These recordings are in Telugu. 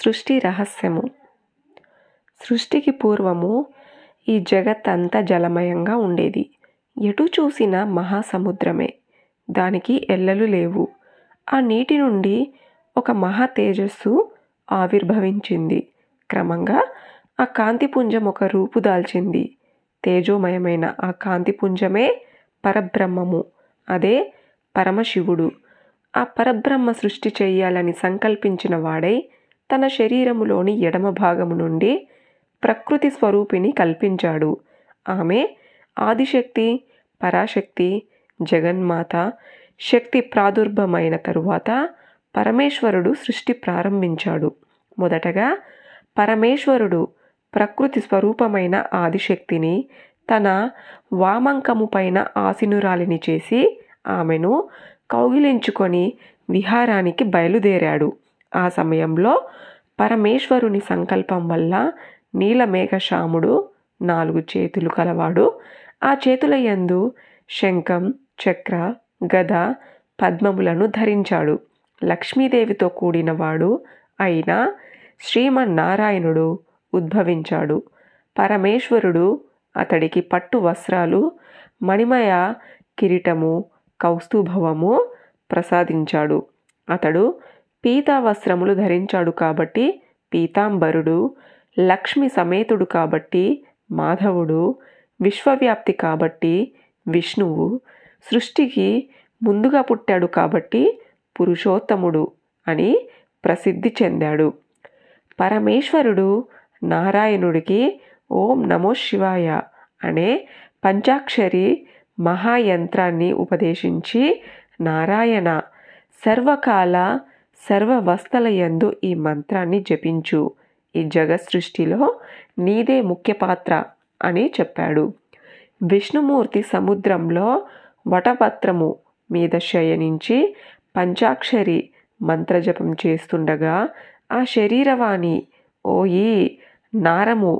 సృష్టి రహస్యము. సృష్టికి పూర్వము ఈ జగత్తంతా జలమయంగా ఉండేది. ఎటు చూసినా మహాసముద్రమే. దానికి ఎల్లలు లేవు. ఆ నీటి నుండి ఒక మహా తేజస్సు ఆవిర్భవించింది. క్రమంగా ఆ కాంతిపుంజం ఒక రూపు దాల్చింది. తేజోమయమైన ఆ కాంతిపుంజమే పరబ్రహ్మము. అదే పరమశివుడు. ఆ పరబ్రహ్మ సృష్టి చేయాలని సంకల్పించిన వాడై తన శరీరములోని ఎడమ భాగము నుండి ప్రకృతి స్వరూపిణి కల్పించాడు. ఆమె ఆదిశక్తి పరాశక్తి జగన్మాత శక్తి ప్రాదుర్భమైన తరువాత పరమేశ్వరుడు సృష్టి ప్రారంభించాడు. మొదటగా పరమేశ్వరుడు ప్రకృతి స్వరూపమైన ఆదిశక్తిని తన వామంకము పైన ఆసినురాలిని చేసి ఆమెను కౌగిలించుకొని విహారానికి బయలుదేరాడు. ఆ సమయంలో పరమేశ్వరుని సంకల్పం వల్ల నీలమేఘశ్యాముడు నాలుగు చేతులు కలవాడు. ఆ చేతుల యందు శంఖం చక్ర గద పద్మములను ధరించాడు. లక్ష్మీదేవితో కూడినవాడు అయిన శ్రీమన్నారాయణుడు ఉద్భవించాడు. పరమేశ్వరుడు అతడికి పట్టు వస్త్రాలు మణిమయ కిరీటము కౌస్తుభవము ప్రసాదించాడు. అతడు పీతా వస్త్రములు ధరించాడు కాబట్టి పీతాంబరుడు లక్ష్మి సమేతుడు కాబట్టి మాధవుడు విశ్వవ్యాప్తి కాబట్టి విష్ణువు సృష్టికి ముందుగా పుట్టాడు కాబట్టి పురుషోత్తముడు అని ప్రసిద్ధి చెందాడు. పరమేశ్వరుడు నారాయణుడికి ఓం నమో శివాయ అనే పంచాక్షరి మహాయంత్రాన్ని ఉపదేశించి నారాయణ సర్వకాల సర్వవస్థలయందు ఈ మంత్రాన్ని జపించు. ఈ జగత్ సృష్టిలో నీదే ముఖ్య పాత్ర అని చెప్పాడు. విష్ణుమూర్తి సముద్రంలో వటపత్రము మీద శయనించి పంచాక్షరి మంత్రజపం చేస్తుండగా ఆ శరీరవాణి ఓయి నారము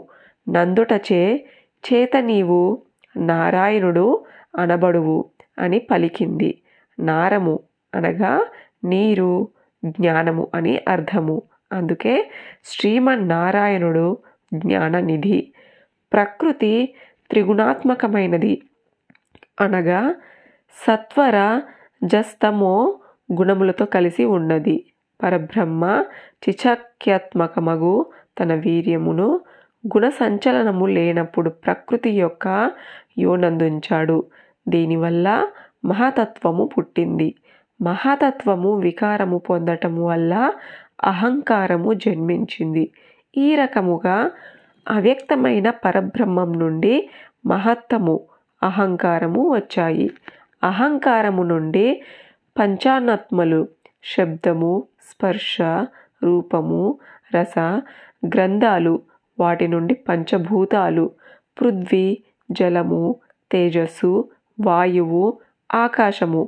నందుటచే చేత నీవు నారాయణుడు అనబడువు అని పలికింది. నారము అనగా నీరు జ్ఞానము అని అర్థము. అందుకే శ్రీమన్నారాయణుడు జ్ఞాననిధి. ప్రకృతి త్రిగుణాత్మకమైనది. అనగా సత్వర జస్తమో గుణములతో కలిసి ఉన్నది. పరబ్రహ్మ చిచాక్యాత్మకమగు తన వీర్యమును గుణ సంచలనము లేనప్పుడు ప్రకృతి యొక్క యోనందుంచాడు. దీనివల్ల మహాతత్వము పుట్టింది. మహాతత్వము వికారము పొందటము వల్ల అహంకారము జన్మించింది. ఈ రకముగా అవ్యక్తమైన పరబ్రహ్మం నుండి మహత్తము అహంకారము వచ్చాయి. అహంకారము నుండి పంచానత్మలు శబ్దము స్పర్శ రూపము రస గ్రంథాలు వాటి నుండి పంచభూతాలు పృథ్వీ జలము తేజస్సు వాయువు ఆకాశము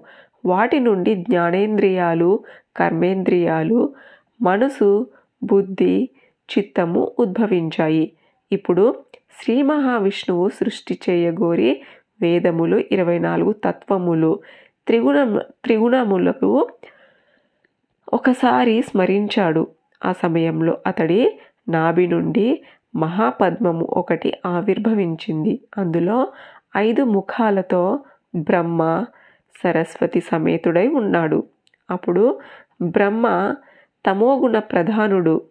వాటి నుండి జ్ఞానేంద్రియాలు కర్మేంద్రియాలు మనసు బుద్ధి చిత్తము ఉద్భవించాయి. ఇప్పుడు శ్రీ మహావిష్ణువు సృష్టి చేయగోరి వేదములు ఇరవై నాలుగు తత్వములు. త్రిగుణ త్రిగుణములకు ఒకసారి స్మరించాడు. ఆ సమయంలో అతడి నాభి నుండి మహాపద్మము ఒకటి ఆవిర్భవించింది. అందులో ఐదు ముఖాలతో బ్రహ్మ సరస్వతి సమేతుడై ఉన్నాడు. అప్పుడు బ్రహ్మ తమోగుణ ప్రధానుడు.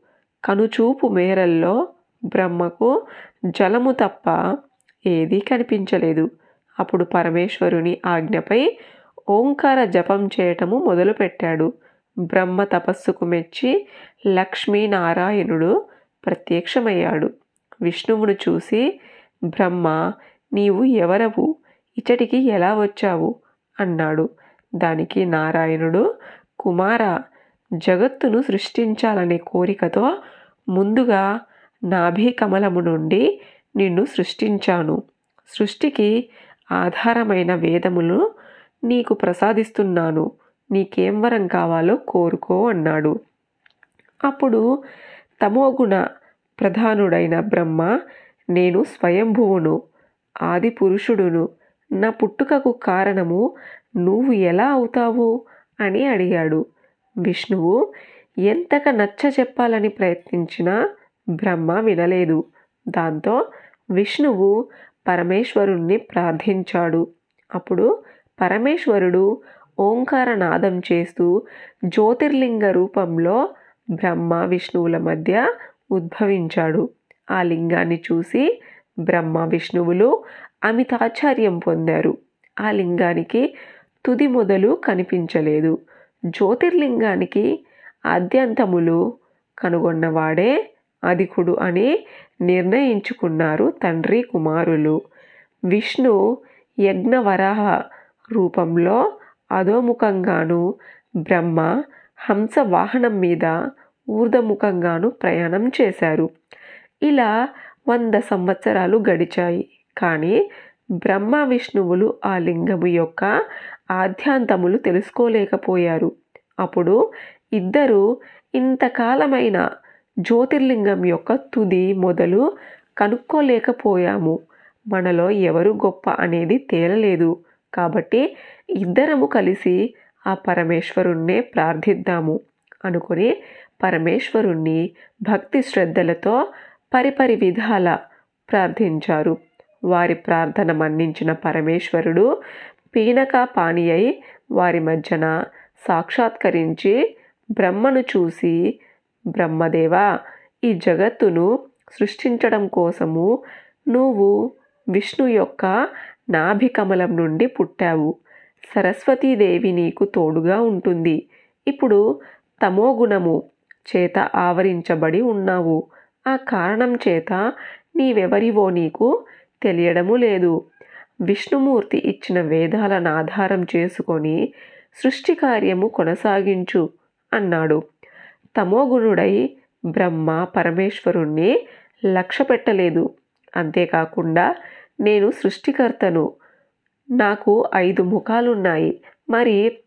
కనుచూపు మేరల్లో బ్రహ్మకు జలము తప్ప ఏదీ కనిపించలేదు. అప్పుడు పరమేశ్వరుని ఆజ్ఞపై ఓంకార జపం చేయటము మొదలుపెట్టాడు. బ్రహ్మ తపస్సుకు మెచ్చి లక్ష్మీనారాయణుడు ప్రత్యక్షమయ్యాడు. విష్ణువును చూసి బ్రహ్మ నీవు ఎవరవు? ఇచ్చటికి ఎలా వచ్చావు? అన్నాడు. దానికి నారాయణుడు కుమార జగత్తును సృష్టించాలనే కోరికతో ముందుగా నాభి కమలము నుండి నిన్ను సృష్టించాను. సృష్టికి ఆధారమైన వేదములు నీకు ప్రసాదిస్తున్నాను. నీకేం వరం కావాలో కోరుకో అన్నాడు. అప్పుడు తమోగుణ ప్రధానుడైన బ్రహ్మ నేను స్వయంభువును ఆది పురుషుడును నా పుట్టుకకు కారణము నువ్వు ఎలా అవుతావు? అని అడిగాడు. విష్ణువు ఎంతగా నచ్చ చెప్పాలని ప్రయత్నించినా బ్రహ్మ వినలేదు. దాంతో విష్ణువు పరమేశ్వరుణ్ణి ప్రార్థించాడు. అప్పుడు పరమేశ్వరుడు ఓంకార నాదం చేస్తూ జ్యోతిర్లింగ రూపంలో బ్రహ్మ విష్ణువుల మధ్య ఉద్భవించాడు. ఆ లింగాన్ని చూసి బ్రహ్మ విష్ణువులు అమితాచార్యం పొందారు. ఆ లింగానికి తుది మొదలు కనిపించలేదు. జ్యోతిర్లింగానికి ఆద్యంతములు కనుగొన్నవాడే అధికుడు అని నిర్ణయించుకున్నారు తండ్రి కుమారులు. విష్ణు యజ్ఞవరాహ రూపంలో అధోముఖంగాను బ్రహ్మ హంస వాహనం మీద ఊర్ధముఖంగాను ప్రయాణం చేశారు. ఇలా వంద సంవత్సరాలు గడిచాయి. కానీ బ్రహ్మ విష్ణువులు ఆ లింగము యొక్క ఆద్యాంతములు తెలుసుకోలేకపోయారు. అప్పుడు ఇద్దరు ఇంతకాలమైన జ్యోతిర్లింగం యొక్క తుది మొదలు కనుక్కోలేకపోయాము. మనలో ఎవరు గొప్ప అనేది తేలలేదు. కాబట్టి ఇద్దరము కలిసి ఆ పరమేశ్వరుణ్ణే ప్రార్థిద్దాము అనుకుని పరమేశ్వరుణ్ణి భక్తి శ్రద్ధలతో పరిపరి విధాల ప్రార్థించారు. వారి ప్రార్థన మన్నించిన పరమేశ్వరుడు పీనక పాని అయి వారి మధ్యన సాక్షాత్కరించి బ్రహ్మను చూసి బ్రహ్మదేవ ఈ జగత్తును సృష్టించడం కోసము నువ్వు విష్ణు యొక్క నాభికమలం నుండి పుట్టావు. సరస్వతీదేవి నీకు తోడుగా ఉంటుంది. ఇప్పుడు తమోగుణము చేత ఆవరించబడి ఉన్నావు. ఆ కారణం చేత నీవెవరివో నీకు తెలియడము లేదు. విష్ణుమూర్తి ఇచ్చిన వేదాలను ఆధారం చేసుకొని సృష్టి కార్యము కొనసాగించు అన్నాడు. తమోగుణుడై బ్రహ్మ పరమేశ్వరుణ్ణి లక్ష్య పెట్టలేదు అంతేకాకుండా నేను సృష్టికర్తను. నాకు ఐదు ముఖాలున్నాయి. మరి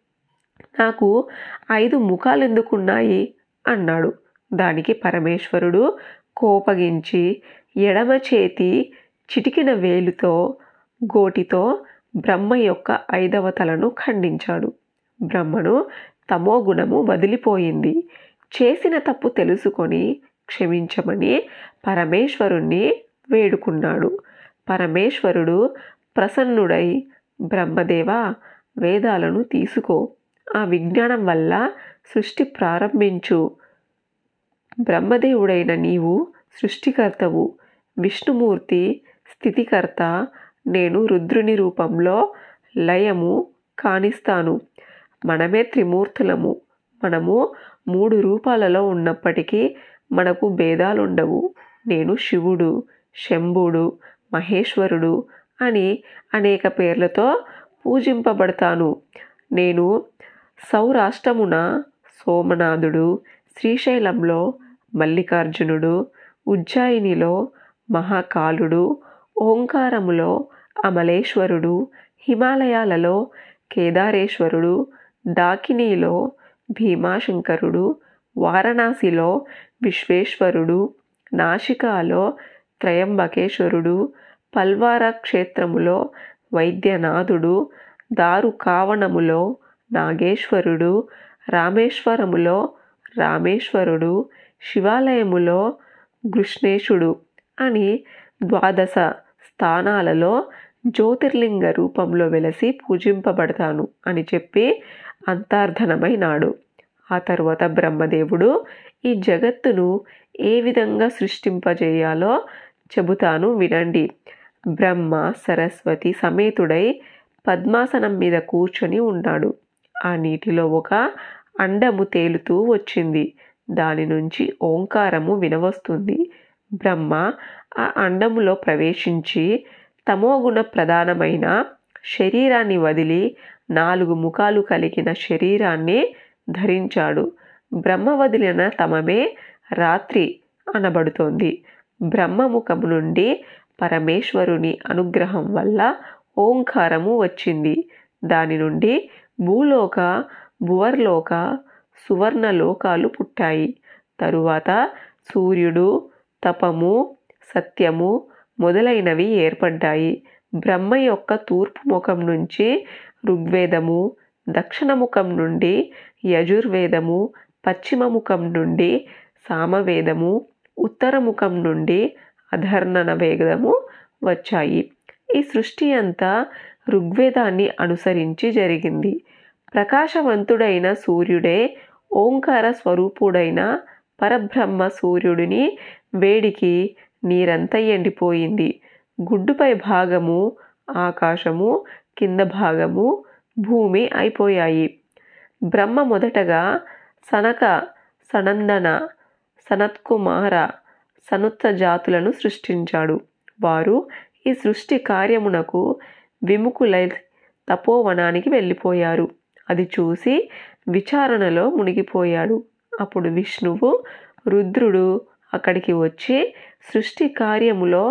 నాకు ఐదు ముఖాలు ఎందుకున్నాయి అన్నాడు. దానికి పరమేశ్వరుడు కోపగించి ఎడమ చేతి చిటికిన వేలుతో గోటితో బ్రహ్మ యొక్క ఐదవ తలను ఖండించాడు. బ్రహ్మను తమో గుణము వదిలిపోయింది. చేసిన తప్పు తెలుసుకొని క్షమించమని పరమేశ్వరుణ్ణి వేడుకున్నాడు. పరమేశ్వరుడు ప్రసన్నుడై బ్రహ్మదేవ వేదాలను తీసుకో. ఆ విజ్ఞానం వల్ల సృష్టి ప్రారంభించు. బ్రహ్మదేవుడైన నీవు సృష్టికర్తవు. విష్ణుమూర్తి స్థితికర్త నేను రుద్రుని రూపంలో లయము కానిస్తాను. మనమే త్రిమూర్తులము. మనము మూడు రూపాలలో ఉన్నప్పటికీ మనకు భేదాలుండవు. నేను శివుడు శంభుడు మహేశ్వరుడు అని అనేక పేర్లతో పూజింపబడతాను. నేను సౌరాష్ట్రమున సోమనాథుడు శ్రీశైలంలో మల్లికార్జునుడు ఉజ్జాయినిలో మహాకాలుడు ఓంకారములో అమలేశ్వరుడు హిమాలయాలలో కేదారేశ్వరుడు డాకినీలో భీమాశంకరుడు వారణాసిలో విశ్వేశ్వరుడు నాసికాలో త్రయంబకేశ్వరుడు పల్వార క్షేత్రములో వైద్యనాథుడు దారుకావణములో నాగేశ్వరుడు రామేశ్వరములో రామేశ్వరుడు శివాలయములో కృష్ణేశుడు అని ద్వాదశ స్థానాలలో జ్యోతిర్లింగ రూపంలో వెలసి పూజింపబడతాను అని చెప్పి అంతర్ధనమైనాడు ఆ తరువాత బ్రహ్మదేవుడు ఈ జగత్తును ఏ విధంగా సృష్టింపజేయాలో చెబుతాను వినండి. బ్రహ్మ సరస్వతి సమేతుడై పద్మాసనం మీద కూర్చొని ఉన్నాడు. ఆ నీటిలో ఒక అండము తేలుతూ వచ్చింది. దాని నుంచి ఓంకారము వినవస్తుంది. బ్రహ్మ ఆ అండములో ప్రవేశించి తమోగుణ ప్రధానమైన శరీరాన్ని వదిలి నాలుగు ముఖాలు కలిగిన శరీరాన్ని ధరించాడు. బ్రహ్మ వదిలిన తమమే రాత్రి అనబడుతోంది. బ్రహ్మముఖము నుండి పరమేశ్వరుని అనుగ్రహం వల్ల ఓంకారము వచ్చింది. దాని నుండి భూలోక భువర్లోక సువర్ణ లోకాలు పుట్టాయి. తరువాత సూర్యుడు తపము సత్యము మొదలైనవి ఏర్పడ్డాయి. బ్రహ్మ యొక్క తూర్పు ముఖం నుంచి ఋగ్వేదము దక్షిణ ముఖం నుండి యజుర్వేదము పశ్చిమ ముఖం నుండి సామవేదము ఉత్తర ముఖం నుండి అధర్ణన వేదము వచ్చాయి. ఈ సృష్టి అంతా ఋగ్వేదాన్ని అనుసరించి జరిగింది. ప్రకాశవంతుడైన సూర్యుడే ఓంకార స్వరూపుడైన పరబ్రహ్మ సూర్యుడిని వేడికి నీరంతా ఎండిపోయింది. గుడ్డుపై భాగము ఆకాశము కింద భాగము భూమి అయిపోయాయి. బ్రహ్మ మొదటగా సనక సనందన సనత్కుమార సనుత్త జాతులను సృష్టించాడు. వారు ఈ సృష్టి కార్యమునకు విముఖులై తపోవనానికి వెళ్ళిపోయారు. అది చూసి విచారణలో మునిగిపోయాడు. అప్పుడు విష్ణువు రుద్రుడు అక్కడికి వచ్చి సృష్టి కార్యములో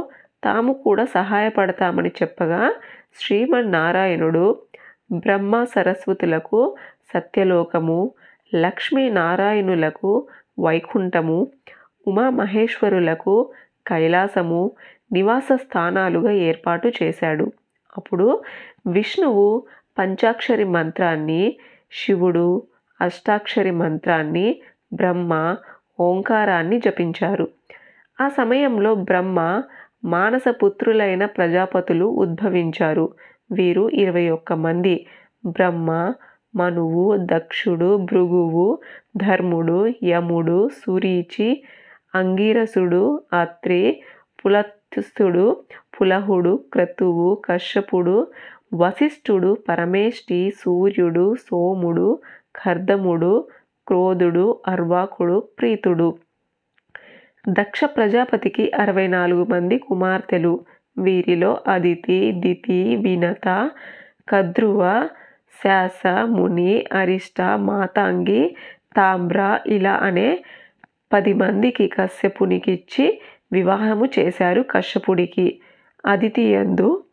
తాము కూడా సహాయపడతామని చెప్పగా శ్రీమన్నారాయణుడు బ్రహ్మ సరస్వతులకు సత్యలోకము లక్ష్మీనారాయణులకు వైకుంఠము ఉమామహేశ్వరులకు కైలాసము నివాస స్థానాలుగా ఏర్పాటు చేశాడు. అప్పుడు విష్ణువు పంచాక్షరి మంత్రాన్ని శివుడు అష్టాక్షరి మంత్రాన్ని బ్రహ్మ ఓంకారాన్ని జపించారు. ఆ సమయంలో బ్రహ్మ మానసపుత్రులైన ప్రజాపతులు ఉద్భవించారు. వీరు ఇరవై ఒక్క మంది. బ్రహ్మ మనువు దక్షుడు భృగువు ధర్ముడు యముడు సురీచి అంగీరసుడు అత్రి పులత్స్థుడు పులహుడు క్రతువు కశ్యపుడు వశిష్ఠుడు పరమేష్టి సూర్యుడు సోముడు ఖర్దముడు క్రోధుడు అర్వాకుడు ప్రీతుడు. దక్ష ప్రజాపతికి అరవై నాలుగు మంది కుమార్తెలు. వీరిలో అదితి దితి వినత కద్రువ శాస ముని అరిష్ట మాతాంగి తామ్ర ఇలా అనే పది మందికి కశ్యపునికిచ్చి వివాహము చేశారు కశ్యపుడికి. అదితియందు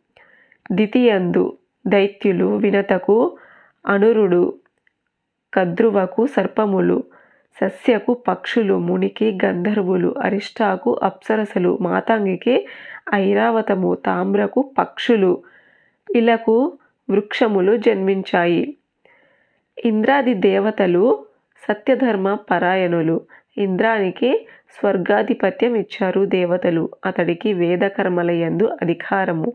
దితియందు దైత్యులు వినతకు అనురుడు కద్రువకు సర్పములు సస్యకు పక్షులు మునికి గంధర్వులు అరిష్టాకు అప్సరసలు మాతాంగికి ఐరావతము తామ్రకు పక్షులు ఇలకు వృక్షములు జన్మించాయి. ఇంద్రాది దేవతలు సత్యధర్మ పరాయణులు. ఇంద్రానికి స్వర్గాధిపత్యం ఇచ్చారు దేవతలు. అతడికి వేదకర్మల యందు అధికారము.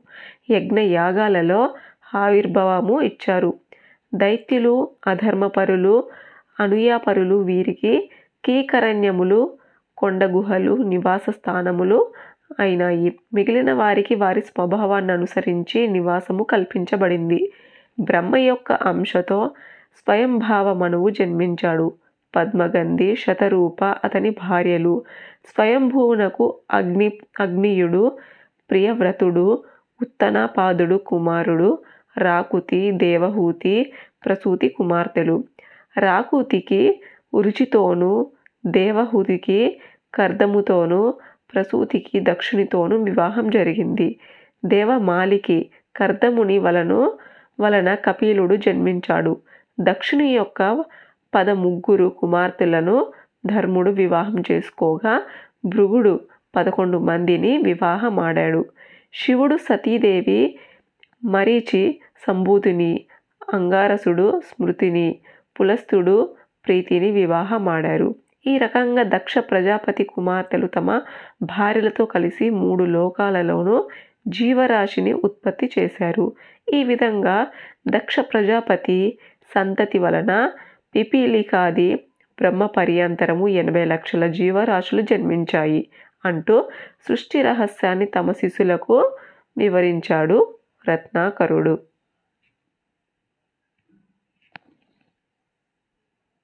యజ్ఞయాగాలలో ఆవిర్భావము ఇచ్చారు. దైత్యులు అధర్మపరులు అనుయాపరులు వీరికి కీకరణ్యములు కొండగుహలు నివాస స్థానములు అయినాయి. మిగిలిన వారికి వారి స్వభావాన్ని అనుసరించి నివాసము కల్పించబడింది. బ్రహ్మ యొక్క అంశతో స్వయంభావ మనువు జన్మించాడు. పద్మగంధి శతరూప అతని భార్యలు. స్వయంభువునకు అగ్ని అగ్నియుడు ప్రియవ్రతుడు ఉత్తనాపాదుడు కుమారుడు రాకుతి దేవహూతి ప్రసూతి కుమార్తెలు. రాకూతికి ఉరుచితోనూ దేవహూతికి కర్దముతోనూ ప్రసూతికి దక్షునితోనూ వివాహం జరిగింది. దేవమాలికి కర్దముని వలను వలన కపిలుడు జన్మించాడు. దక్షుని యొక్క పద ముగ్గురు కుమార్తెలను ధర్ముడు వివాహం చేసుకోగా భృగుడు పదకొండు మందిని వివాహమాడాడు. శివుడు సతీదేవి మరీచి సంభూతిని అంగారసుడు స్మృతిని పులస్తుడు ప్రీతిని వివాహమాడారు. ఈ రకంగా దక్ష ప్రజాపతి కుమార్తెలు తమ భార్యలతో కలిసి మూడు లోకాలలోనూ జీవరాశిని ఉత్పత్తి చేశారు. ఈ విధంగా దక్ష ప్రజాపతి సంతతి వలన పిపీలికాది బ్రహ్మ పర్యంతరము ఎనభై లక్షల జీవరాశులు జన్మించాయి అంటూ సృష్టి రహస్యాన్ని తమ శిశులకు వివరించాడు రత్నాకరుడు.